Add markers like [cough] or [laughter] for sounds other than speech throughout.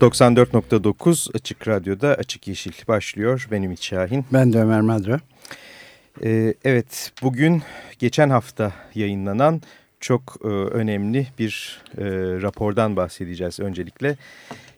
...94.9 Açık Radyo'da Açık Yeşil başlıyor. Ben Ümit Şahin. Ben de Ömer Madra. Ee, evet, bugün geçen hafta yayınlanan çok e, önemli bir e, rapordan bahsedeceğiz öncelikle.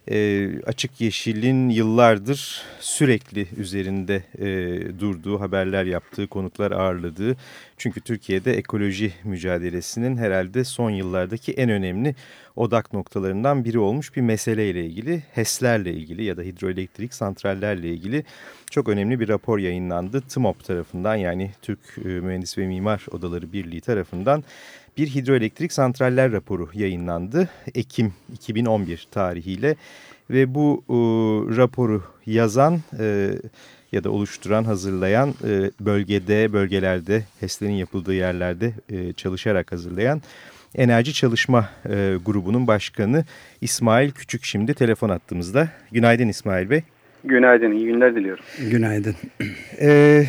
E, Açık Yeşil'in yıllardır sürekli üzerinde e, durduğu, haberler yaptığı, konuklar ağırladığı. Çünkü Türkiye'de ekoloji mücadelesinin herhalde son yıllardaki en önemli odak noktalarından biri olmuş bir meseleyle ilgili, HES'lerle ilgili ya da hidroelektrik santrallerle ilgili çok önemli bir rapor yayınlandı. TMOP tarafından yani Türk e, Mühendis ve Mimar Odaları Birliği tarafından bir hidroelektrik santraller raporu yayınlandı. Ekim 2011 tarihiyle ve bu e, raporu yazan e, ya da oluşturan, hazırlayan e, bölgede, bölgelerde, HES'lerin yapıldığı yerlerde e, çalışarak hazırlayan Enerji Çalışma e, Grubu'nun başkanı İsmail Küçük şimdi telefon attığımızda. Günaydın İsmail Bey. Günaydın, iyi günler diliyorum. Günaydın. [clears throat] Ee,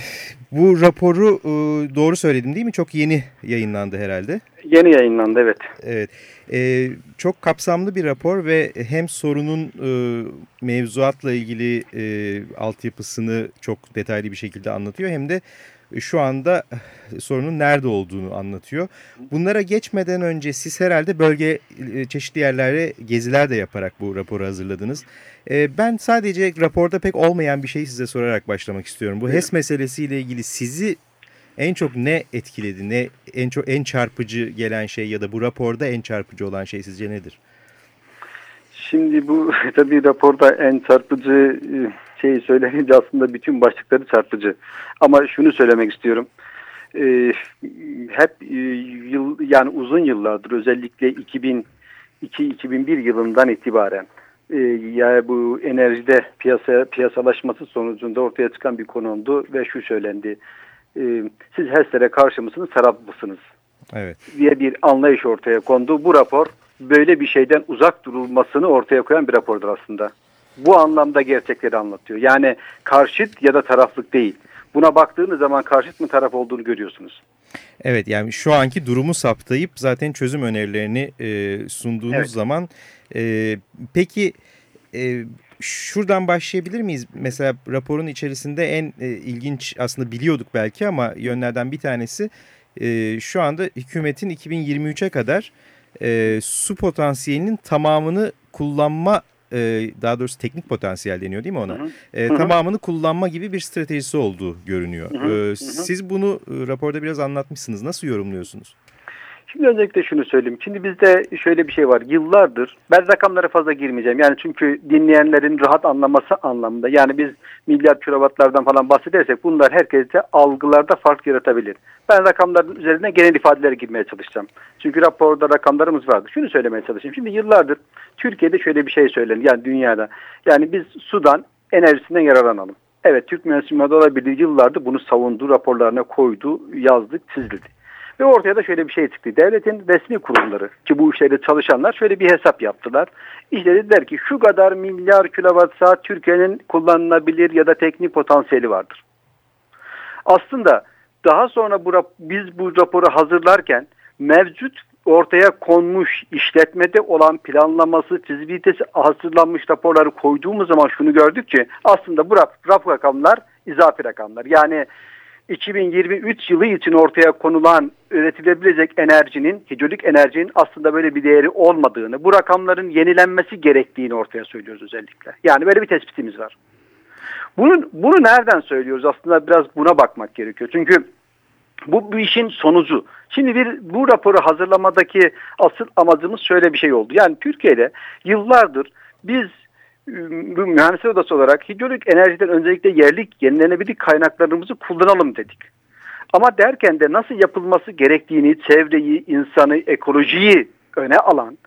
bu raporu e, doğru söyledim değil mi? Çok yeni yayınlandı herhalde. Yeni yayınlandı, evet. Evet. Ee, çok kapsamlı bir rapor ve hem sorunun e, mevzuatla ilgili e, altyapısını çok detaylı bir şekilde anlatıyor hem de şu anda sorunun nerede olduğunu anlatıyor. Bunlara geçmeden önce siz herhalde bölge çeşitli yerlere geziler de yaparak bu raporu hazırladınız. Ben sadece raporda pek olmayan bir şeyi size sorarak başlamak istiyorum. Bu HES meselesiyle ilgili sizi en çok ne etkiledi, ne en çok en çarpıcı gelen şey ya da bu raporda en çarpıcı olan şey sizce nedir? Şimdi bu [laughs] tabii raporda en çarpıcı şeyi söylenince aslında bütün başlıkları çarpıcı. Ama şunu söylemek istiyorum. Ee, hep e, yıl yani uzun yıllardır özellikle 2002-2001 yılından itibaren e, yani bu enerjide piyasa piyasalaşması sonucunda ortaya çıkan bir konumdu ve şu söylendi. E, siz HES'lere karşı mısınız, taraf mısınız? Evet. diye bir anlayış ortaya kondu. Bu rapor böyle bir şeyden uzak durulmasını ortaya koyan bir rapordur aslında bu anlamda gerçekleri anlatıyor. Yani karşıt ya da taraflık değil. Buna baktığınız zaman karşıt mı taraf olduğunu görüyorsunuz. Evet yani şu anki durumu saptayıp zaten çözüm önerilerini e, sunduğunuz evet. zaman e, peki e, şuradan başlayabilir miyiz? Mesela raporun içerisinde en e, ilginç aslında biliyorduk belki ama yönlerden bir tanesi e, şu anda hükümetin 2023'e kadar e, su potansiyelinin tamamını kullanma e, daha doğrusu teknik potansiyel deniyor değil mi ona? Hı hı. E, hı hı. Tamamını kullanma gibi bir stratejisi olduğu görünüyor. Hı hı. E, siz bunu e, raporda biraz anlatmışsınız. Nasıl yorumluyorsunuz? Şimdi öncelikle şunu söyleyeyim. Şimdi bizde şöyle bir şey var. Yıllardır ben rakamlara fazla girmeyeceğim. Yani çünkü dinleyenlerin rahat anlaması anlamında. Yani biz milyar kilowattlardan falan bahsedersek bunlar herkese algılarda fark yaratabilir. Ben rakamların üzerine genel ifadelere girmeye çalışacağım. Çünkü raporda rakamlarımız vardı. Şunu söylemeye çalışayım. Şimdi yıllardır Türkiye'de şöyle bir şey söylenir. Yani dünyada. Yani biz sudan enerjisinden yararlanalım. Evet Türk Mühendisliği olabilir yıllardır bunu savundu, raporlarına koydu, yazdı, çizildi. Ve ortaya da şöyle bir şey çıktı. Devletin resmi kurumları ki bu işlerde çalışanlar şöyle bir hesap yaptılar. İşte dediler ki şu kadar milyar kilowatt saat Türkiye'nin kullanılabilir ya da teknik potansiyeli vardır. Aslında daha sonra bu, biz bu raporu hazırlarken mevcut ortaya konmuş işletmede olan planlaması, fizibilitesi hazırlanmış raporları koyduğumuz zaman şunu gördük ki aslında bu rap, rap rakamlar izafi rakamlar. Yani 2023 yılı için ortaya konulan üretilebilecek enerjinin, hidrolik enerjinin aslında böyle bir değeri olmadığını, bu rakamların yenilenmesi gerektiğini ortaya söylüyoruz özellikle. Yani böyle bir tespitimiz var. Bunu, bunu nereden söylüyoruz? Aslında biraz buna bakmak gerekiyor. Çünkü bu, bu işin sonucu. Şimdi bir bu raporu hazırlamadaki asıl amacımız şöyle bir şey oldu. Yani Türkiye'de yıllardır biz bu mühendisler odası olarak hidrolik enerjiden öncelikle yerli yenilenebilir kaynaklarımızı kullanalım dedik. Ama derken de nasıl yapılması gerektiğini, çevreyi, insanı, ekolojiyi öne alan,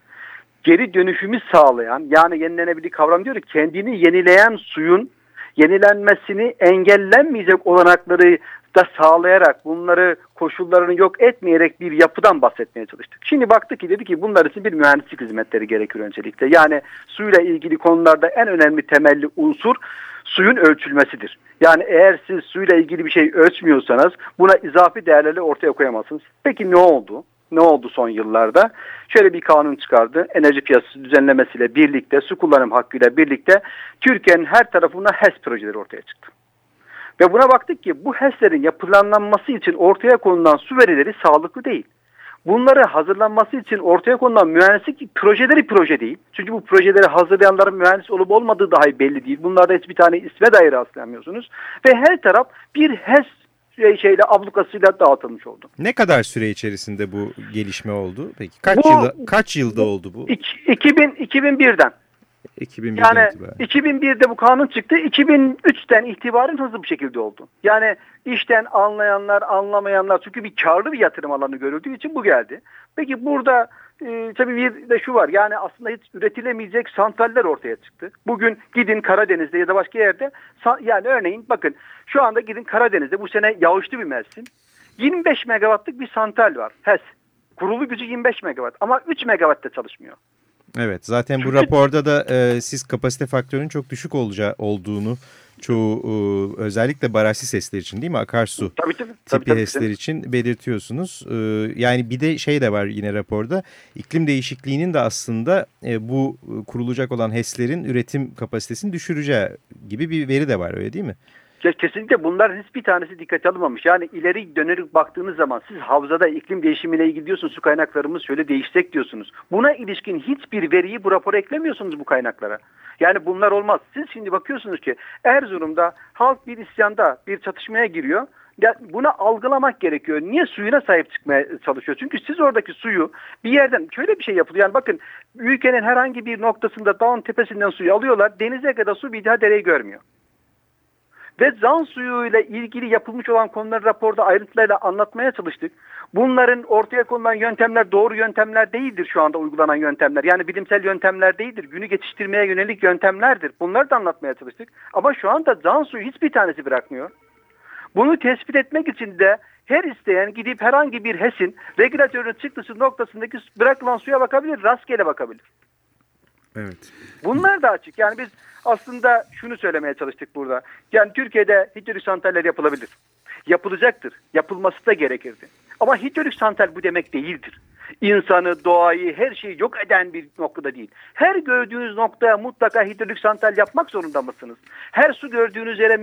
geri dönüşümü sağlayan yani yenilenebilir kavram diyor kendini yenileyen suyun yenilenmesini engellenmeyecek olanakları da sağlayarak bunları koşullarını yok etmeyerek bir yapıdan bahsetmeye çalıştık. Şimdi baktık ki dedi ki bunlar için bir mühendislik hizmetleri gerekir öncelikle. Yani suyla ilgili konularda en önemli temelli unsur suyun ölçülmesidir. Yani eğer siz suyla ilgili bir şey ölçmüyorsanız buna izafi değerleri ortaya koyamazsınız. Peki ne oldu? Ne oldu son yıllarda? Şöyle bir kanun çıkardı. Enerji piyasası düzenlemesiyle birlikte, su kullanım hakkıyla birlikte Türkiye'nin her tarafında HES projeleri ortaya çıktı. Ve buna baktık ki bu HES'lerin yapılanması için ortaya konulan su verileri sağlıklı değil. Bunları hazırlanması için ortaya konulan mühendislik projeleri proje değil. Çünkü bu projeleri hazırlayanların mühendis olup olmadığı dahi belli değil. Bunlarda hiçbir tane isme dair rastlayamıyorsunuz. Ve her taraf bir HES şeyle ablukasıyla dağıtılmış oldu. Ne kadar süre içerisinde bu gelişme oldu? Peki kaç bu, yılda kaç yılda oldu bu? 2000 2001'den. 2001'den yani itibaren. 2001'de bu kanun çıktı. 2003'ten itibaren hızlı bir şekilde oldu. Yani işten anlayanlar, anlamayanlar çünkü bir karlı bir yatırım alanı görüldüğü için bu geldi. Peki burada e, tabii bir de şu var. Yani aslında hiç üretilemeyecek santraller ortaya çıktı. Bugün gidin Karadeniz'de ya da başka yerde yani örneğin bakın şu anda gidin Karadeniz'de bu sene yağışlı bir mevsim. 25 megawattlık bir santral var. HES. Kurulu gücü 25 megawatt ama 3 megawatt da çalışmıyor. Evet zaten bu raporda da e, siz kapasite faktörünün çok düşük olacağı olduğunu çoğu e, özellikle barajlı sesler için değil mi akarsu tabii, tabii, tipi tabii, HES'ler için belirtiyorsunuz. E, yani bir de şey de var yine raporda iklim değişikliğinin de aslında e, bu kurulacak olan HES'lerin üretim kapasitesini düşüreceği gibi bir veri de var öyle değil mi? Kesinlikle bunların hiçbir tanesi dikkate alınmamış. Yani ileri dönerek baktığınız zaman siz havzada iklim değişimiyle ilgili diyorsunuz su kaynaklarımız şöyle değişecek diyorsunuz. Buna ilişkin hiçbir veriyi bu rapora eklemiyorsunuz bu kaynaklara. Yani bunlar olmaz. Siz şimdi bakıyorsunuz ki Erzurum'da halk bir isyanda bir çatışmaya giriyor. Ya buna algılamak gerekiyor. Niye suyuna sahip çıkmaya çalışıyor? Çünkü siz oradaki suyu bir yerden şöyle bir şey yapılıyor. Yani bakın ülkenin herhangi bir noktasında dağın tepesinden suyu alıyorlar. Denize kadar su bir daha dereyi görmüyor. Ve zan suyu ile ilgili yapılmış olan konuları raporda ayrıntılarıyla anlatmaya çalıştık. Bunların ortaya konulan yöntemler doğru yöntemler değildir şu anda uygulanan yöntemler. Yani bilimsel yöntemler değildir. Günü geçiştirmeye yönelik yöntemlerdir. Bunları da anlatmaya çalıştık. Ama şu anda zan suyu hiçbir tanesi bırakmıyor. Bunu tespit etmek için de her isteyen gidip herhangi bir HES'in regülatörün çıktısı noktasındaki bırakılan suya bakabilir, rastgele bakabilir. Evet. Bunlar da açık. Yani biz aslında şunu söylemeye çalıştık burada. Yani Türkiye'de hidrolik santraller yapılabilir. Yapılacaktır. Yapılması da gerekirdi. Ama hidrolik santral bu demek değildir. İnsanı, doğayı, her şeyi yok eden bir noktada değil. Her gördüğünüz noktaya mutlaka hidrolik santral yapmak zorunda mısınız? Her su gördüğünüz yere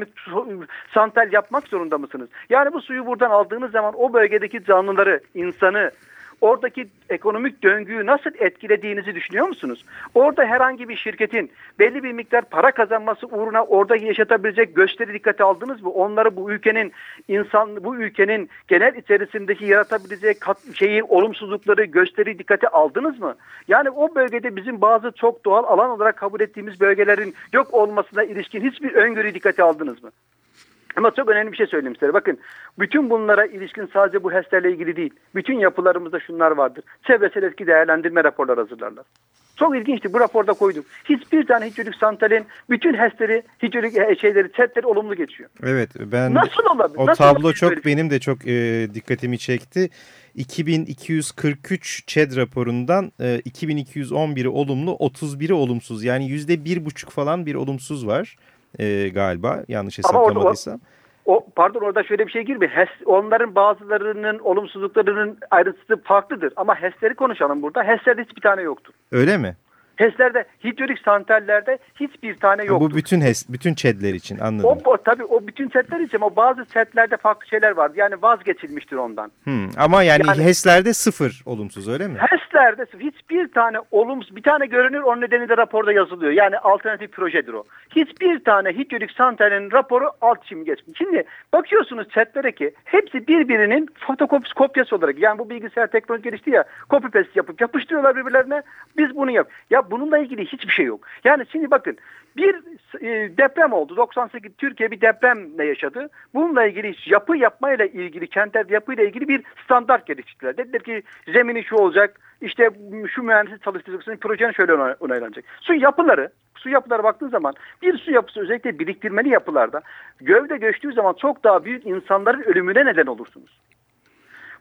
santral yapmak zorunda mısınız? Yani bu suyu buradan aldığınız zaman o bölgedeki canlıları, insanı, oradaki ekonomik döngüyü nasıl etkilediğinizi düşünüyor musunuz? Orada herhangi bir şirketin belli bir miktar para kazanması uğruna orada yaşatabilecek gösteri dikkate aldınız mı? Onları bu ülkenin insan bu ülkenin genel içerisindeki yaratabilecek şeyi olumsuzlukları gösteri dikkate aldınız mı? Yani o bölgede bizim bazı çok doğal alan olarak kabul ettiğimiz bölgelerin yok olmasına ilişkin hiçbir öngörü dikkate aldınız mı? Ama çok önemli bir şey söyleyeyim size. Bakın bütün bunlara ilişkin sadece bu HES'lerle ilgili değil. Bütün yapılarımızda şunlar vardır. Çevresel etki değerlendirme raporları hazırlarlar. Çok ilginçti. Bu raporda koyduk. Hiçbir tane hidrolik santralin bütün HES'leri, hidrolik e, şeyleri, setleri olumlu geçiyor. Evet. ben Nasıl olabilir? O Nasıl tablo çok böyle? benim de çok e, dikkatimi çekti. 2243 ÇED raporundan e, 2211'i olumlu, 31'i olumsuz. Yani yüzde bir buçuk falan bir olumsuz var e, galiba yanlış hesaplamadıysam. O, o, pardon orada şöyle bir şey girmiyor. HES, onların bazılarının olumsuzluklarının ayrıntısı farklıdır. Ama HES'leri konuşalım burada. HES'lerde hiçbir tane yoktu. Öyle mi? HES'lerde, hidrolik santrallerde hiçbir tane yoktu. Bu bütün HES, bütün ÇED'ler için anladım. O, o tabii o bütün setler için ama bazı setlerde farklı şeyler vardı. Yani vazgeçilmiştir ondan. Hmm, ama yani, yani HES'lerde sıfır olumsuz öyle mi? HES'lerde hiçbir tane olumsuz bir tane görünür onun nedeni de raporda yazılıyor. Yani alternatif projedir o. Hiçbir tane hidrolik santralin raporu alt çim geçmiş. Şimdi bakıyorsunuz setlere ki hepsi birbirinin fotokopisi kopyası olarak yani bu bilgisayar teknoloji gelişti ya copy paste yapıp yapıştırıyorlar birbirlerine biz bunu yap. Ya bununla ilgili hiçbir şey yok. Yani şimdi bakın bir e, deprem oldu. 98 Türkiye bir depremle yaşadı. Bununla ilgili yapı yapmayla ilgili kentsel yapıyla ilgili bir standart geliştirdiler. Dediler ki zemini şu olacak, işte şu mühendisi çalıştıracaksın, projen şöyle onaylanacak. Su yapıları, su yapıları baktığın zaman bir su yapısı özellikle biriktirmeli yapılarda gövde göçtüğü zaman çok daha büyük insanların ölümüne neden olursunuz.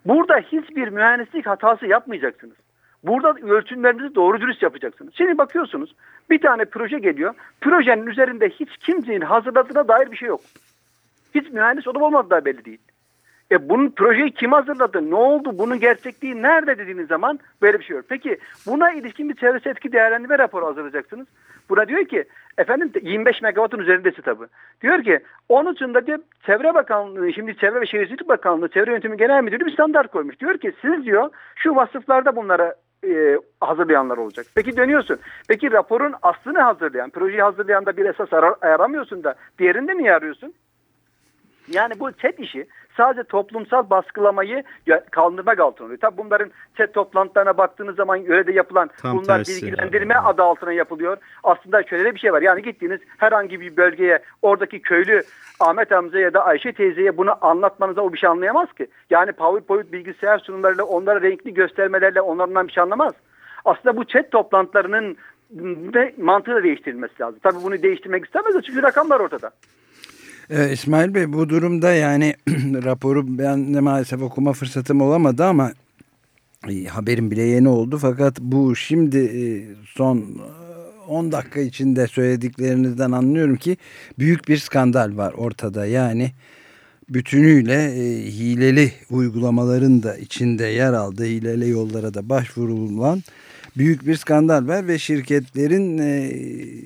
Burada hiçbir mühendislik hatası yapmayacaksınız. Burada ölçümlerinizi doğru dürüst yapacaksınız. Şimdi bakıyorsunuz bir tane proje geliyor. Projenin üzerinde hiç kimsenin hazırladığına dair bir şey yok. Hiç mühendis olup olmadığı da belli değil. E bunun projeyi kim hazırladı? Ne oldu? Bunun gerçekliği nerede dediğiniz zaman böyle bir şey yok. Peki buna ilişkin bir çevresi etki değerlendirme raporu hazırlayacaksınız. Buna diyor ki efendim 25 megawattın üzerindesi tabi. Diyor ki onun için de diyor Çevre Bakanlığı şimdi Çevre ve Şehircilik Bakanlığı Çevre Yönetimi Genel Müdürlüğü bir standart koymuş. Diyor ki siz diyor şu vasıflarda bunlara e, hazırlayanlar olacak. Peki dönüyorsun. Peki raporun aslını hazırlayan, projeyi hazırlayan da bir esas arar, aramıyorsun da diğerinde niye arıyorsun? Yani bu chat işi sadece toplumsal baskılamayı kaldırmak altına oluyor. Tabi bunların chat toplantılarına baktığınız zaman yörede yapılan Tam bunlar tersi. bilgilendirme yani. adı altına yapılıyor. Aslında şöyle de bir şey var. Yani gittiğiniz herhangi bir bölgeye oradaki köylü Ahmet amca ya da Ayşe teyzeye bunu anlatmanıza o bir şey anlayamaz ki. Yani PowerPoint bilgisayar sunumlarıyla onlara renkli göstermelerle onlardan bir şey anlamaz. Aslında bu chat toplantılarının de mantığı da değiştirilmesi lazım. Tabii bunu değiştirmek istemez çünkü rakamlar ortada. Ee, İsmail Bey bu durumda yani [clears throat] raporu ben de maalesef okuma fırsatım olamadı ama e, haberin bile yeni oldu. Fakat bu şimdi e, son 10 e, dakika içinde söylediklerinizden anlıyorum ki büyük bir skandal var ortada. Yani bütünüyle e, hileli uygulamaların da içinde yer aldığı hileli yollara da başvurulan büyük bir skandal var ve şirketlerin e,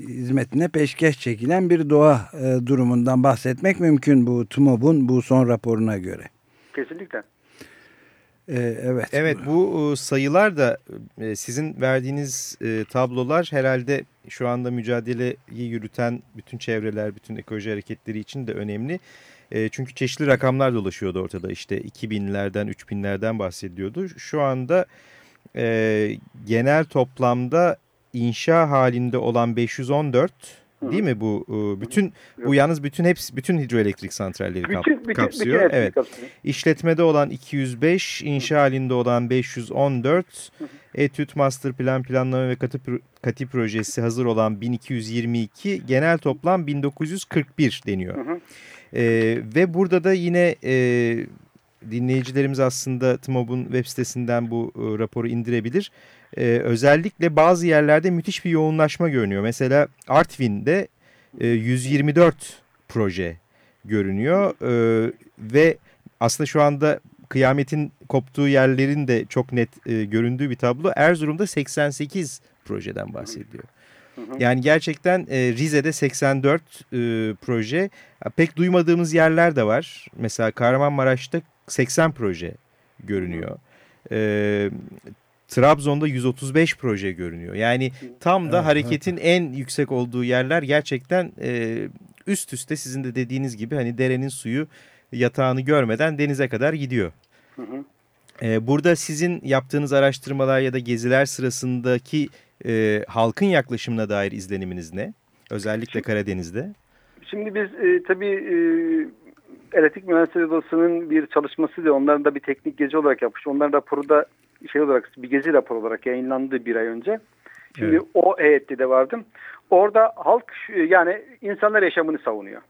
hizmetine peşkeş çekilen bir doğa e, durumundan bahsetmek mümkün bu TMOB'un bu son raporuna göre. Kesinlikle. Ee, evet. Evet bu e, sayılar da e, sizin verdiğiniz e, tablolar herhalde şu anda mücadeleyi yürüten bütün çevreler, bütün ekoloji hareketleri için de önemli. Çünkü çeşitli rakamlar dolaşıyordu ortada. İşte 2000'lerden, 3000'lerden bahsediyordu. Şu anda e, genel toplamda inşa halinde olan 514 değil mi bu e, bütün bu yalnız bütün hepsi bütün hidroelektrik santralleri kap, bütün, bütün, kapsıyor. Bütün evet. Kapsıyor. İşletmede olan 205, inşa halinde olan 514, Etüt Master Plan Planlama ve Katı, Kati projesi hazır olan 1222, genel toplam 1941 deniyor. Hı hı. Ee, ve burada da yine e, dinleyicilerimiz aslında TMOB'un web sitesinden bu e, raporu indirebilir. E, özellikle bazı yerlerde müthiş bir yoğunlaşma görünüyor. Mesela Artvin'de e, 124 proje görünüyor e, ve aslında şu anda kıyametin koptuğu yerlerin de çok net e, göründüğü bir tablo. Erzurum'da 88 projeden Yani gerçekten e, Rize'de 84 e, proje. Pek duymadığımız yerler de var. Mesela Kahramanmaraş'ta 80 proje görünüyor. E, Trabzon'da 135 proje görünüyor. Yani tam da hareketin en yüksek olduğu yerler gerçekten e, üst üste sizin de dediğiniz gibi hani derenin suyu yatağını görmeden denize kadar gidiyor. Hı hı. E, burada sizin yaptığınız araştırmalar ya da geziler sırasındaki e, halkın yaklaşımına dair izleniminiz ne? Özellikle Karadeniz'de. Şimdi biz e, tabii e, elektrik mühendisleri odasının bir çalışması da onların da bir teknik gezi olarak yapmış. Onların raporu da şey olarak bir gezi raporu olarak yayınlandı bir ay önce. Şimdi evet. o heyette de vardım. Orada halk yani insanlar yaşamını savunuyor.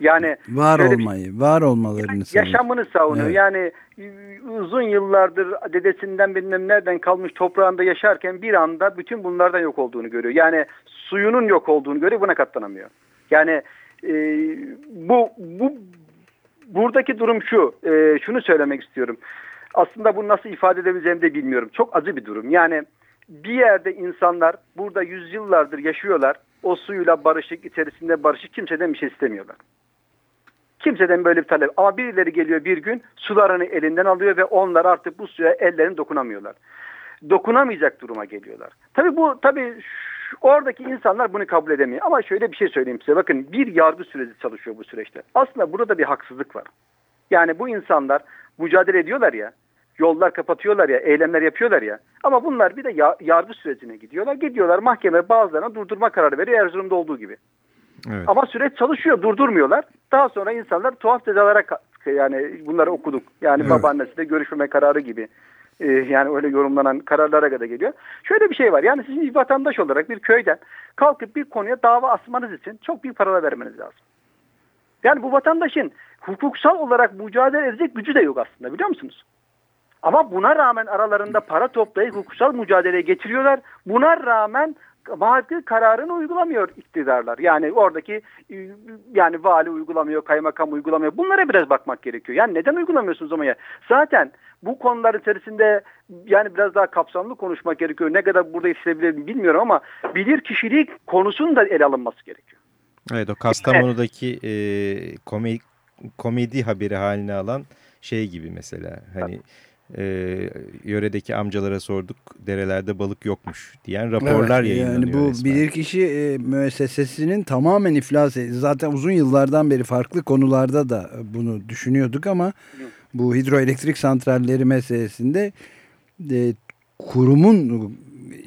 Yani var olmayı, bir, var olmalarını yani savunuyor. Yaşamını savunuyor. Evet. Yani uzun yıllardır dedesinden bilmem nereden kalmış toprağında yaşarken bir anda bütün bunlardan yok olduğunu görüyor. Yani suyunun yok olduğunu görüyor. Buna katlanamıyor. Yani e, bu bu buradaki durum şu. E, şunu söylemek istiyorum. Aslında bunu nasıl ifade edebileceğimi de bilmiyorum. Çok acı bir durum. Yani bir yerde insanlar burada yüzyıllardır yaşıyorlar. O suyla barışık, içerisinde barışık kimseden bir şey istemiyorlar. Kimseden böyle bir talep. Ama birileri geliyor bir gün sularını elinden alıyor ve onlar artık bu suya ellerini dokunamıyorlar. Dokunamayacak duruma geliyorlar. Tabii bu tabii oradaki insanlar bunu kabul edemiyor. Ama şöyle bir şey söyleyeyim size. Bakın bir yargı süreci çalışıyor bu süreçte. Aslında burada bir haksızlık var. Yani bu insanlar mücadele ediyorlar ya. Yollar kapatıyorlar ya, eylemler yapıyorlar ya. Ama bunlar bir de yargı sürecine gidiyorlar. Gidiyorlar mahkeme bazılarına durdurma kararı veriyor Erzurum'da olduğu gibi. Evet. Ama süreç çalışıyor, durdurmuyorlar. Daha sonra insanlar tuhaf cezalara yani bunları okuduk. Yani evet. babaannesiyle görüşmeme kararı gibi. e, yani öyle yorumlanan kararlara kadar geliyor. Şöyle bir şey var. Yani sizin vatandaş olarak bir köyden kalkıp bir konuya dava asmanız için çok büyük paralar vermeniz lazım. Yani bu vatandaşın hukuksal olarak mücadele edecek gücü de yok aslında biliyor musunuz? Ama buna rağmen aralarında para toplayıp hukuksal mücadeleye getiriyorlar. Buna rağmen vaadi kararını uygulamıyor iktidarlar. Yani oradaki yani vali uygulamıyor, kaymakam uygulamıyor. Bunlara biraz bakmak gerekiyor. Yani neden uygulamıyorsunuz ama ya? Zaten bu konular içerisinde yani biraz daha kapsamlı konuşmak gerekiyor. Ne kadar burada yetişebilir bilmiyorum ama bilir kişilik konusunun da ele alınması gerekiyor. Evet o Kastamonu'daki e, komedi, komedi haberi haline alan şey gibi mesela hani e, yöredeki amcalara sorduk derelerde balık yokmuş diyen raporlar evet, yayınlanıyor. Yani bu resmen. bilirkişi e, müessesesinin tamamen iflas etti. Zaten uzun yıllardan beri farklı konularda da bunu düşünüyorduk ama bu hidroelektrik santralleri meselesinde e, kurumun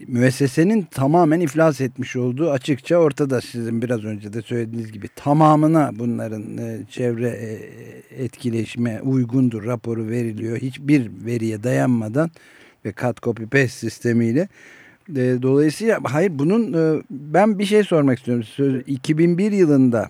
müessesenin tamamen iflas etmiş olduğu açıkça ortada sizin biraz önce de söylediğiniz gibi tamamına bunların e, çevre e, etkileşime uygundur raporu veriliyor. Hiçbir veriye dayanmadan ve cut copy paste sistemiyle e, dolayısıyla hayır bunun e, ben bir şey sormak istiyorum. Söz, 2001 yılında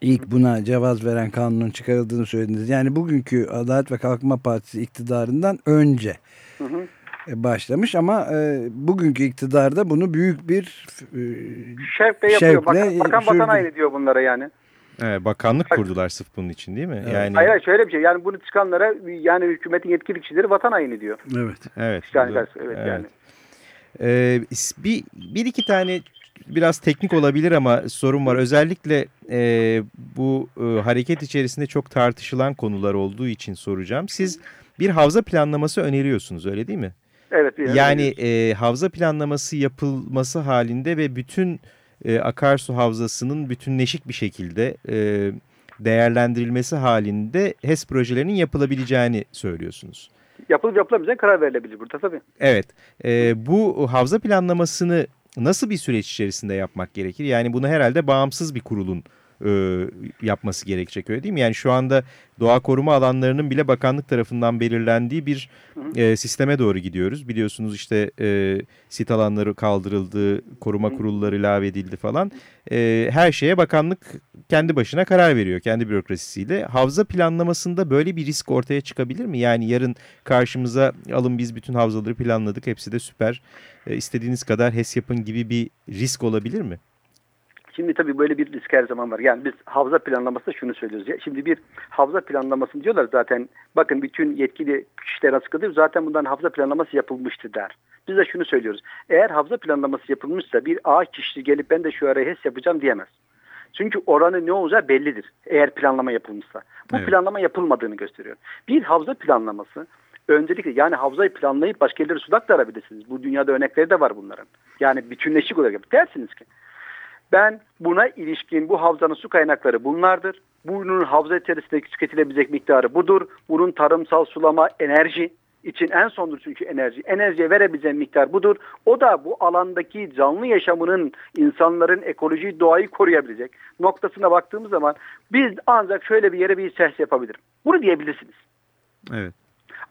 ilk buna cevaz veren kanunun çıkarıldığını söylediniz. Yani bugünkü Adalet ve Kalkınma Partisi iktidarından önce. Hı hı başlamış ama e, bugünkü iktidarda bunu büyük bir e, şevkle yapıyor. Bakan, bakan vatan ediyor bunlara yani. Evet, bakanlık kurdular sırf bunun için değil mi? Evet. Yani Hayır şöyle bir şey. Yani bunu çıkanlara yani hükümetin yetkili kişileri vatan haini diyor. Evet. Evet. Yani, evet, evet yani. Ee, bir, bir iki tane biraz teknik olabilir ama sorun var. Özellikle e, bu e, hareket içerisinde çok tartışılan konular olduğu için soracağım. Siz bir havza planlaması öneriyorsunuz öyle değil mi? Evet. Yani e, havza planlaması yapılması halinde ve bütün e, akarsu havzasının bütünleşik bir şekilde e, değerlendirilmesi halinde HES projelerinin yapılabileceğini söylüyorsunuz. Yapılıp yapılamayacağına karar verilebilir burada tabii. Evet. E, bu havza planlamasını nasıl bir süreç içerisinde yapmak gerekir? Yani bunu herhalde bağımsız bir kurulun e, yapması gerekecek öyle değil mi? Yani şu anda doğa koruma alanlarının bile bakanlık tarafından belirlendiği bir e, sisteme doğru gidiyoruz. Biliyorsunuz işte e, sit alanları kaldırıldı, koruma kurulları ilave edildi falan. E, her şeye bakanlık kendi başına karar veriyor kendi bürokrasisiyle. Havza planlamasında böyle bir risk ortaya çıkabilir mi? Yani yarın karşımıza alın biz bütün havzaları planladık hepsi de süper. E, istediğiniz kadar HES yapın gibi bir risk olabilir mi? Şimdi tabii böyle bir risk her zaman var. Yani biz havza planlamasında şunu söylüyoruz. Ya, şimdi bir havza planlaması diyorlar zaten. Bakın bütün yetkili kişiler açıkladı. Zaten bundan havza planlaması yapılmıştı der. Biz de şunu söylüyoruz. Eğer havza planlaması yapılmışsa bir ağaç kişisi gelip ben de şu araya HES yapacağım diyemez. Çünkü oranı ne olacağı bellidir. Eğer planlama yapılmışsa. Bu evet. planlama yapılmadığını gösteriyor. Bir havza planlaması öncelikle yani havzayı planlayıp başka yerlere sudak da arabilirsiniz. Bu dünyada örnekleri de var bunların. Yani bütünleşik olarak dersiniz ki ben buna ilişkin bu havzanın su kaynakları bunlardır. Bunun havza içerisinde tüketilebilecek miktarı budur. Bunun tarımsal sulama, enerji için en sondur çünkü enerji. Enerjiye verebileceğim miktar budur. O da bu alandaki canlı yaşamının insanların ekolojiyi, doğayı koruyabilecek noktasına baktığımız zaman biz ancak şöyle bir yere bir ses yapabilirim. Bunu diyebilirsiniz. Evet.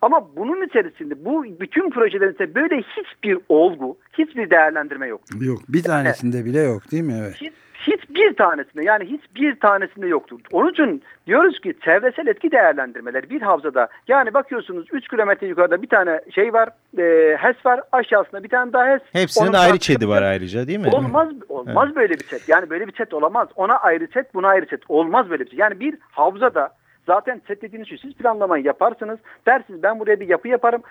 Ama bunun içerisinde bu bütün projelerin içerisinde böyle hiçbir olgu, hiçbir değerlendirme yok. Yok. Bir tanesinde evet. bile yok değil mi? Evet. Hiç, hiçbir tanesinde yani hiçbir tanesinde yoktur. Onun için diyoruz ki çevresel etki değerlendirmeler bir havzada yani bakıyorsunuz 3 kilometre yukarıda bir tane şey var e, HES var aşağısında bir tane daha HES. Hepsinin Onun ayrı çedi var ayrıca değil mi? Olmaz olmaz evet. böyle bir çet yani böyle bir çet olamaz ona ayrı çet buna ayrı çet olmaz böyle bir şey. Yani bir havzada Zaten set dediğiniz şey siz planlamayı yaparsınız. Dersiniz ben buraya bir yapı yaparım.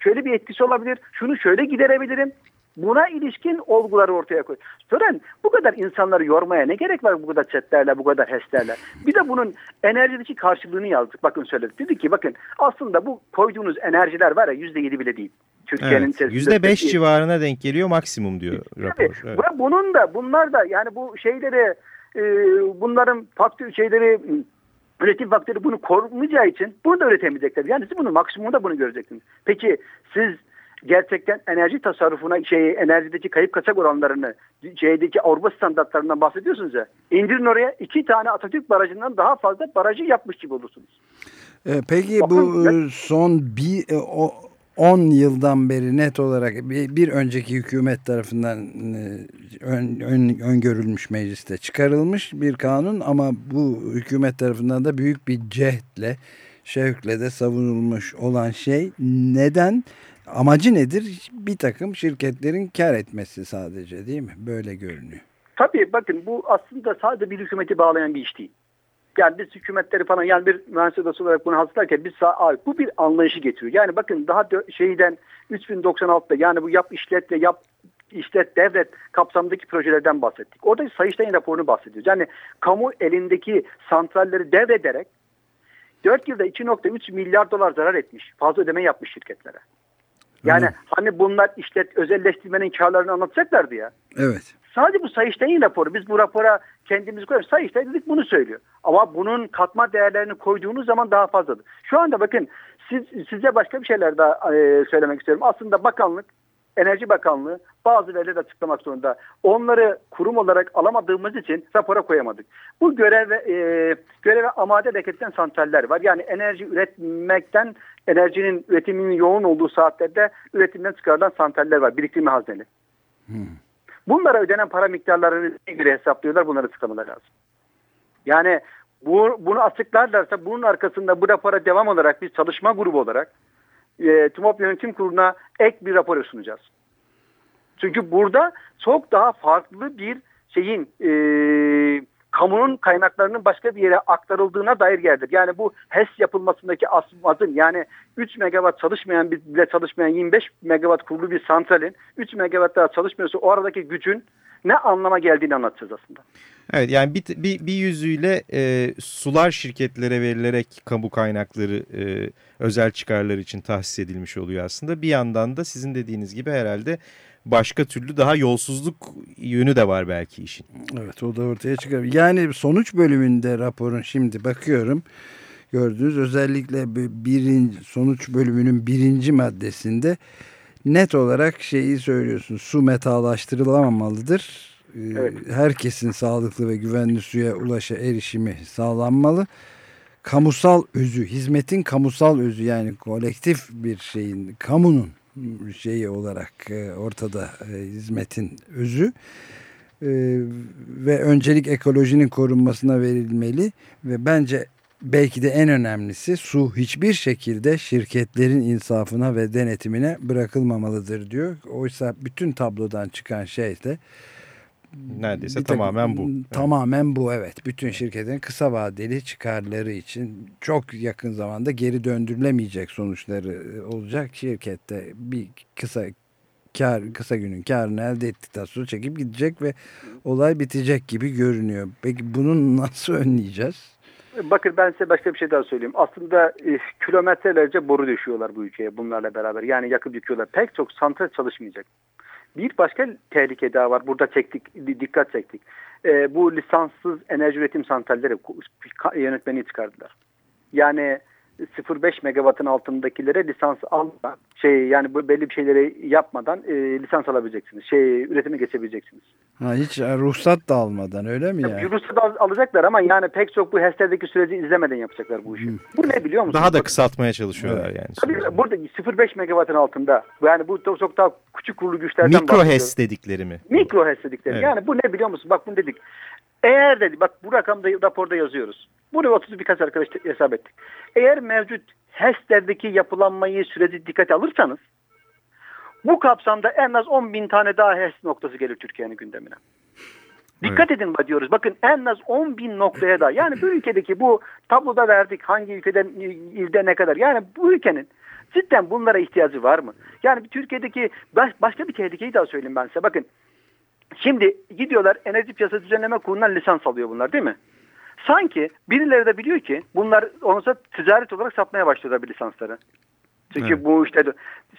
Şöyle bir etkisi olabilir. Şunu şöyle giderebilirim. Buna ilişkin olguları ortaya koy. Tören bu kadar insanları yormaya ne gerek var bu kadar chatlerle, bu kadar HES'lerle? Bir de bunun enerjideki karşılığını yazdık. Bakın söyledik. Dedik ki bakın aslında bu koyduğunuz enerjiler var ya yüzde yedi bile değil. Türkiye'nin evet, Yüzde beş civarına denk geliyor maksimum diyor rapor. Evet. Bunun da bunlar da yani bu şeyleri e, bunların faktör şeyleri üretim faktörü bunu korumayacağı için bunu da üretemeyecekler. Yani siz bunu maksimumda bunu göreceksiniz. Peki siz gerçekten enerji tasarrufuna şey enerjideki kayıp kaçak oranlarını şeydeki Avrupa standartlarından bahsediyorsunuz ya. İndirin oraya iki tane Atatürk barajından daha fazla barajı yapmış gibi olursunuz. E, peki Bakın, bu ben, son bir e, o 10 yıldan beri net olarak bir, bir önceki hükümet tarafından e, ön, ön, öngörülmüş mecliste çıkarılmış bir kanun ama bu hükümet tarafından da büyük bir cehdle şevkle de savunulmuş olan şey neden amacı nedir? Bir takım şirketlerin kar etmesi sadece değil mi? Böyle görünüyor. Tabii bakın bu aslında sadece bir hükümeti bağlayan bir iş değil. Yani biz hükümetleri falan yani bir mühendis odası olarak bunu hazırlarken biz abi, bu bir anlayışı getiriyor. Yani bakın daha şeyden 3096'da yani bu yap işlet ve yap işlet devlet kapsamındaki projelerden bahsettik. Orada Sayıştay'ın raporunu bahsediyoruz. Yani kamu elindeki santralleri devrederek 4 yılda 2.3 milyar dolar zarar etmiş. Fazla ödeme yapmış şirketlere. Yani Hı. hani bunlar işlet özelleştirmenin karlarını anlatacaklardı ya. Evet. Sadece bu Sayıştay'ın raporu. Biz bu rapora kendimizi koyuyoruz. Sayıştay dedik bunu söylüyor. Ama bunun katma değerlerini koyduğunuz zaman daha fazladır. Şu anda bakın siz, size başka bir şeyler daha e, söylemek istiyorum. Aslında bakanlık Enerji Bakanlığı bazı verileri açıklamak zorunda. Onları kurum olarak alamadığımız için rapora koyamadık. Bu göreve, e, göreve amade hareketten santraller var. Yani enerji üretmekten, enerjinin üretiminin yoğun olduğu saatlerde üretimden çıkarılan santraller var. Biriktirme hazneli. Hmm. Bunlara ödenen para miktarlarını göre hesaplıyorlar. Bunları tıklamaları lazım. Yani bu, bunu açıklarlarsa bunun arkasında bu rapora devam olarak biz çalışma grubu olarak e, TÜMOP Yönetim Kurulu'na ek bir rapor sunacağız. Çünkü burada çok daha farklı bir şeyin e, kamunun kaynaklarının başka bir yere aktarıldığına dair yerdir. Yani bu HES yapılmasındaki asmazın yani 3 megawatt çalışmayan bile çalışmayan 25 megawatt kurulu bir santralin 3 megawatt daha çalışmıyorsa o aradaki gücün ne anlama geldiğini anlatacağız aslında. Evet yani bir, bir, bir yüzüyle e, sular şirketlere verilerek kamu kaynakları e, özel çıkarlar için tahsis edilmiş oluyor aslında. Bir yandan da sizin dediğiniz gibi herhalde başka türlü daha yolsuzluk yönü de var belki işin. Evet o da ortaya çıkar. Yani sonuç bölümünde raporun şimdi bakıyorum gördünüz özellikle birinci, sonuç bölümünün birinci maddesinde net olarak şeyi söylüyorsun su metalaştırılamamalıdır. Ee, evet. Herkesin sağlıklı ve güvenli suya ulaşa erişimi sağlanmalı. Kamusal özü, hizmetin kamusal özü yani kolektif bir şeyin, kamunun şeyi olarak e, ortada e, hizmetin özü e, ve öncelik ekolojinin korunmasına verilmeli ve bence belki de en önemlisi su hiçbir şekilde şirketlerin insafına ve denetimine bırakılmamalıdır diyor. Oysa bütün tablodan çıkan şey de neredeyse bir tamamen bu. Tamamen bu evet. Bütün şirketin kısa vadeli çıkarları için çok yakın zamanda geri döndürülemeyecek sonuçları olacak. Şirkette bir kısa kar, kısa günün karını elde ettikten sonra çekip gidecek ve olay bitecek gibi görünüyor. Peki bunu [laughs] nasıl önleyeceğiz? Bakın ben size başka bir şey daha söyleyeyim. Aslında e, kilometrelerce boru düşüyorlar bu ülkeye bunlarla beraber. Yani yakıp yıkıyorlar. Pek çok santral çalışmayacak. Bir başka tehlike daha var. Burada çektik, dikkat çektik. E, bu lisanssız enerji üretim santralleri yönetmeni çıkardılar. Yani 0.5 megawattın altındakilere lisans alma şey yani bu belli bir şeyleri yapmadan e, lisans alabileceksiniz. Şey üretime geçebileceksiniz. Ha, hiç e, ruhsat da almadan öyle mi yani? Ruhsat al, alacaklar ama yani pek çok bu HES'lerdeki süreci izlemeden yapacaklar bu işi. Hmm. Bu ne biliyor musunuz? Daha da kısaltmaya çalışıyorlar evet. yani. Tabii burada 0.5 megawattın altında yani bu çok, çok daha küçük kurulu güçlerden Mikro HES dedikleri mi? Mikro HES dedikleri. Evet. Yani bu ne biliyor musun? Bak bunu dedik. Eğer dedi bak bu rakamda raporda yazıyoruz. Bunu 30 birkaç arkadaş hesap ettik. Eğer mevcut HES'lerdeki yapılanmayı süreci dikkate alırsanız bu kapsamda en az 10 bin tane daha HES noktası gelir Türkiye'nin gündemine. Dikkat evet. edin diyoruz. Bakın en az 10 bin noktaya da yani bu ülkedeki bu tabloda verdik hangi ülkeden ilde ne kadar. Yani bu ülkenin cidden bunlara ihtiyacı var mı? Yani Türkiye'deki baş, başka bir tehlikeyi daha söyleyeyim ben size. Bakın şimdi gidiyorlar enerji piyasası düzenleme kurulundan lisans alıyor bunlar değil mi? Sanki birileri de biliyor ki bunlar onsa ticaret olarak satmaya başladılar bir lisansları. Çünkü evet. bu işte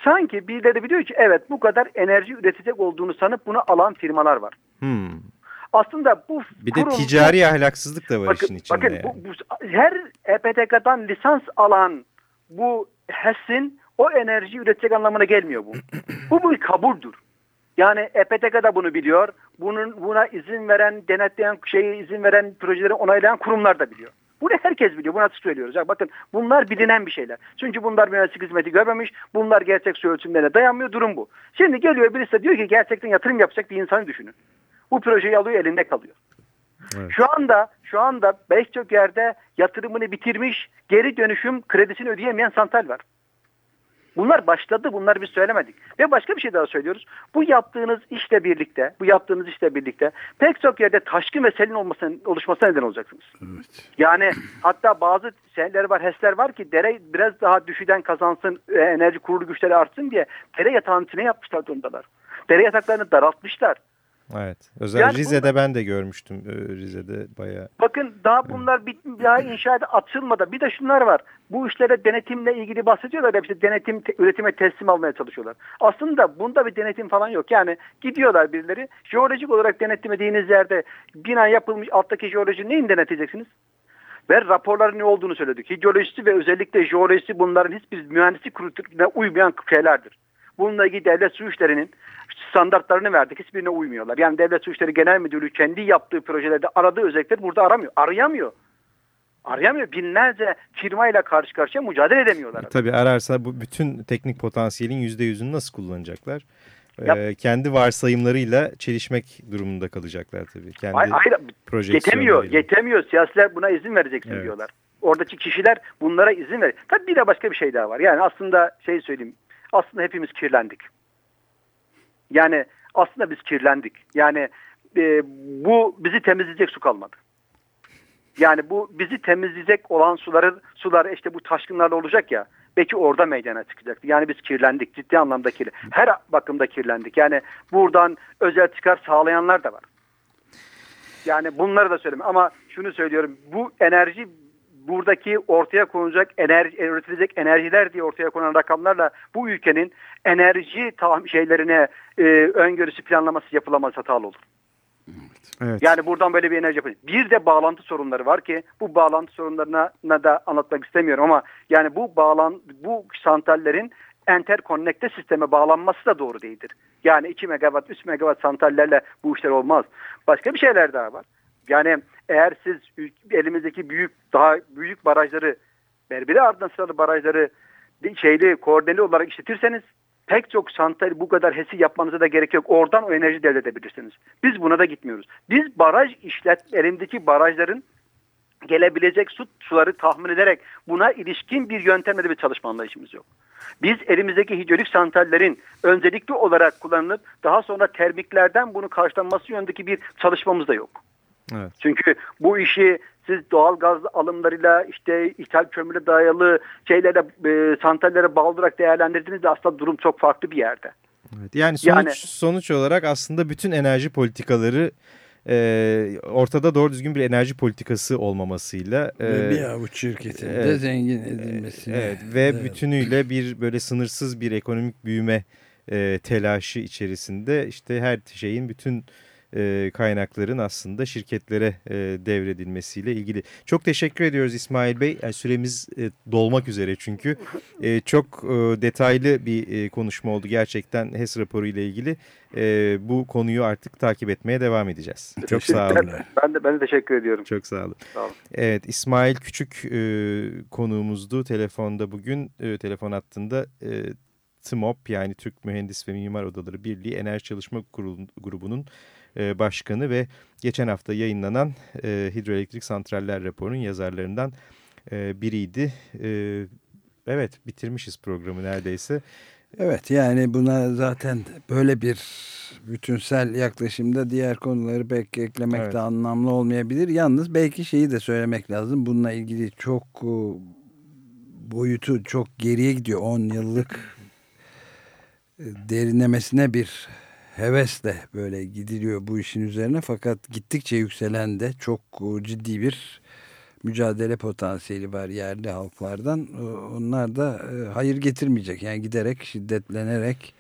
sanki birileri de biliyor ki evet bu kadar enerji üretecek olduğunu sanıp bunu alan firmalar var. Hmm. Aslında bu bir kurum, de ticari ahlaksızlık da var bakın, işin içinde. Bakın yani. bu, bu, her EPTK'dan lisans alan bu HES'in o enerji üretecek anlamına gelmiyor bu. bu bir kabuldür. Yani EPTK da bunu biliyor. Bunun buna izin veren, denetleyen, şeyi izin veren projeleri onaylayan kurumlar da biliyor. Bunu herkes biliyor. Bunu açık söylüyoruz. Ya bakın bunlar bilinen bir şeyler. Çünkü bunlar mühendislik hizmeti görmemiş. Bunlar gerçek su ölçümlerine dayanmıyor. Durum bu. Şimdi geliyor birisi de diyor ki gerçekten yatırım yapacak bir insanı düşünün. Bu projeyi alıyor elinde kalıyor. Evet. Şu anda şu anda beş çok yerde yatırımını bitirmiş geri dönüşüm kredisini ödeyemeyen santral var. Bunlar başladı. Bunları biz söylemedik. Ve başka bir şey daha söylüyoruz. Bu yaptığınız işle birlikte, bu yaptığınız işle birlikte pek çok yerde taşkın ve selin olmasına, oluşmasına neden olacaksınız. Evet. Yani [clears throat] hatta bazı şeyler var, HES'ler var ki dere biraz daha düşüden kazansın, e, enerji kurulu güçleri artsın diye dere yatağının içine yapmışlar durumdalar. Dere yataklarını daraltmışlar. Evet. Özel yani Rize'de bunlar, ben de görmüştüm. Ee, Rize'de bayağı. Bakın daha bunlar bit, daha inşaat açılmadı. Bir de şunlar var. Bu işlere denetimle ilgili bahsediyorlar. Hepsi denetim te, üretime teslim almaya çalışıyorlar. Aslında bunda bir denetim falan yok. Yani gidiyorlar birileri. Jeolojik olarak denetlemediğiniz yerde bina yapılmış alttaki jeoloji neyin denetleyeceksiniz? Ve raporların ne olduğunu söyledik. Hidrolojisi ve özellikle jeolojisi bunların hiçbir mühendislik kuruluna uymayan şeylerdir. Bununla ilgili devlet su işlerinin standartlarını verdik. Hiçbirine uymuyorlar. Yani Devlet Su İşleri Genel Müdürlüğü kendi yaptığı projelerde aradığı özellikleri burada aramıyor. Arayamıyor. Arayamıyor. Binlerce firmayla karşı karşıya mücadele edemiyorlar. E, tabii ararsa bu bütün teknik potansiyelin %100'ünü nasıl kullanacaklar? Ee, kendi varsayımlarıyla çelişmek durumunda kalacaklar tabii. Kendi hayır, hayır, yetemiyor, yetemiyor. Siyasiler buna izin vereceksin evet. diyorlar. Oradaki kişiler bunlara izin ver. Tabii bir de başka bir şey daha var. Yani aslında şey söyleyeyim. Aslında hepimiz kirlendik. Yani aslında biz kirlendik. Yani e, bu bizi temizleyecek su kalmadı. Yani bu bizi temizleyecek olan suları sular işte bu taşkınlarla olacak ya belki orada meydana çıkacaktı. Yani biz kirlendik. Ciddi anlamda kirli. Her bakımda kirlendik. Yani buradan özel çıkar sağlayanlar da var. Yani bunları da söyleyeyim ama şunu söylüyorum. Bu enerji buradaki ortaya konulacak enerji, üretilecek enerjiler diye ortaya konan rakamlarla bu ülkenin enerji şeylerine e, öngörüsü planlaması yapılamaz hatalı olur. Evet. Yani buradan böyle bir enerji yapacak. Bir de bağlantı sorunları var ki bu bağlantı sorunlarına da anlatmak istemiyorum ama yani bu bağlan bu santrallerin enterkonnekte sisteme bağlanması da doğru değildir. Yani 2 megawatt 3 megawatt santrallerle bu işler olmaz. Başka bir şeyler daha var. Yani eğer siz elimizdeki büyük daha büyük barajları Berberi ardından sıralı barajları şeyli koordineli olarak işletirseniz pek çok santral bu kadar HES'i yapmanıza da gerek yok. Oradan o enerji devlet edebilirsiniz. Biz buna da gitmiyoruz. Biz baraj işlet elindeki barajların gelebilecek su, suları tahmin ederek buna ilişkin bir yöntemle de bir çalışma anlayışımız yok. Biz elimizdeki hidrolik santrallerin öncelikli olarak kullanılıp daha sonra termiklerden bunu karşılanması yönündeki bir çalışmamız da yok. Evet. Çünkü bu işi siz doğal gaz alımlarıyla işte ithal kömüre dayalı şeylere e, santrallere bağlı olarak değerlendirdiğinizde aslında durum çok farklı bir yerde. Evet, yani sonuç, yani, sonuç olarak aslında bütün enerji politikaları e, ortada doğru düzgün bir enerji politikası olmamasıyla e, ve bir avuç şirketin e, de zengin edilmesi. Evet ve evet. bütünüyle bir böyle sınırsız bir ekonomik büyüme e, telaşı içerisinde işte her şeyin bütün e, kaynakların aslında şirketlere e, devredilmesiyle ilgili. Çok teşekkür ediyoruz İsmail Bey. Yani süremiz e, dolmak üzere çünkü. E, çok e, detaylı bir e, konuşma oldu gerçekten HES raporu ile ilgili. E, bu konuyu artık takip etmeye devam edeceğiz. Çok sağ olun. Ben de, ben de teşekkür ediyorum. Çok sağ olun. Sağ olun. Evet İsmail Küçük e, konuğumuzdu telefonda bugün. E, telefon hattında e, TMOP yani Türk Mühendis ve Mimar Odaları Birliği Enerji Çalışma Grubu'nun e, başkanı ve geçen hafta yayınlanan e, hidroelektrik santraller raporunun yazarlarından e, biriydi. E, evet bitirmişiz programı neredeyse. Evet yani buna zaten böyle bir bütünsel yaklaşımda diğer konuları belki eklemek evet. de anlamlı olmayabilir. Yalnız belki şeyi de söylemek lazım. Bununla ilgili çok boyutu çok geriye gidiyor. 10 yıllık derinlemesine bir hevesle böyle gidiliyor bu işin üzerine fakat gittikçe yükselen de çok e, ciddi bir mücadele potansiyeli var yerli halklardan. E, onlar da e, hayır getirmeyecek. Yani giderek şiddetlenerek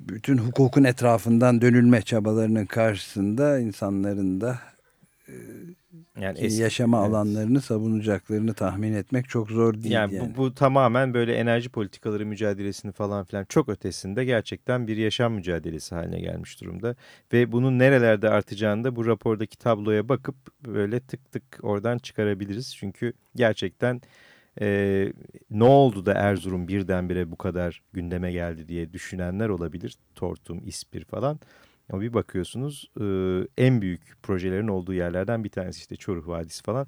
bütün hukukun etrafından dönülme çabalarının karşısında insanların da yani eski, yaşama evet. alanlarını savunacaklarını tahmin etmek çok zor değil. Yani, yani. Bu, bu tamamen böyle enerji politikaları mücadelesini falan filan çok ötesinde gerçekten bir yaşam mücadelesi haline gelmiş durumda. Ve bunun nerelerde artacağını da bu rapordaki tabloya bakıp böyle tık tık oradan çıkarabiliriz. Çünkü gerçekten e, ne oldu da Erzurum birdenbire bu kadar gündeme geldi diye düşünenler olabilir. Tortum, İspir falan. Ama bir bakıyorsunuz e, en büyük projelerin olduğu yerlerden bir tanesi işte Çoruh Vadisi falan.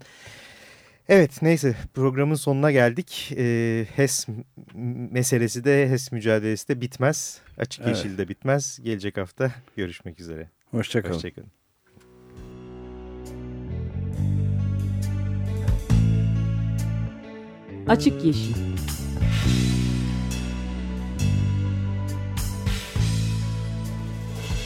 Evet neyse programın sonuna geldik. E, HES meselesi de HES mücadelesi de bitmez. Açık evet. Yeşil de bitmez. Gelecek hafta görüşmek üzere. Hoşçakalın. Hoşçakalın. Açık Yeşil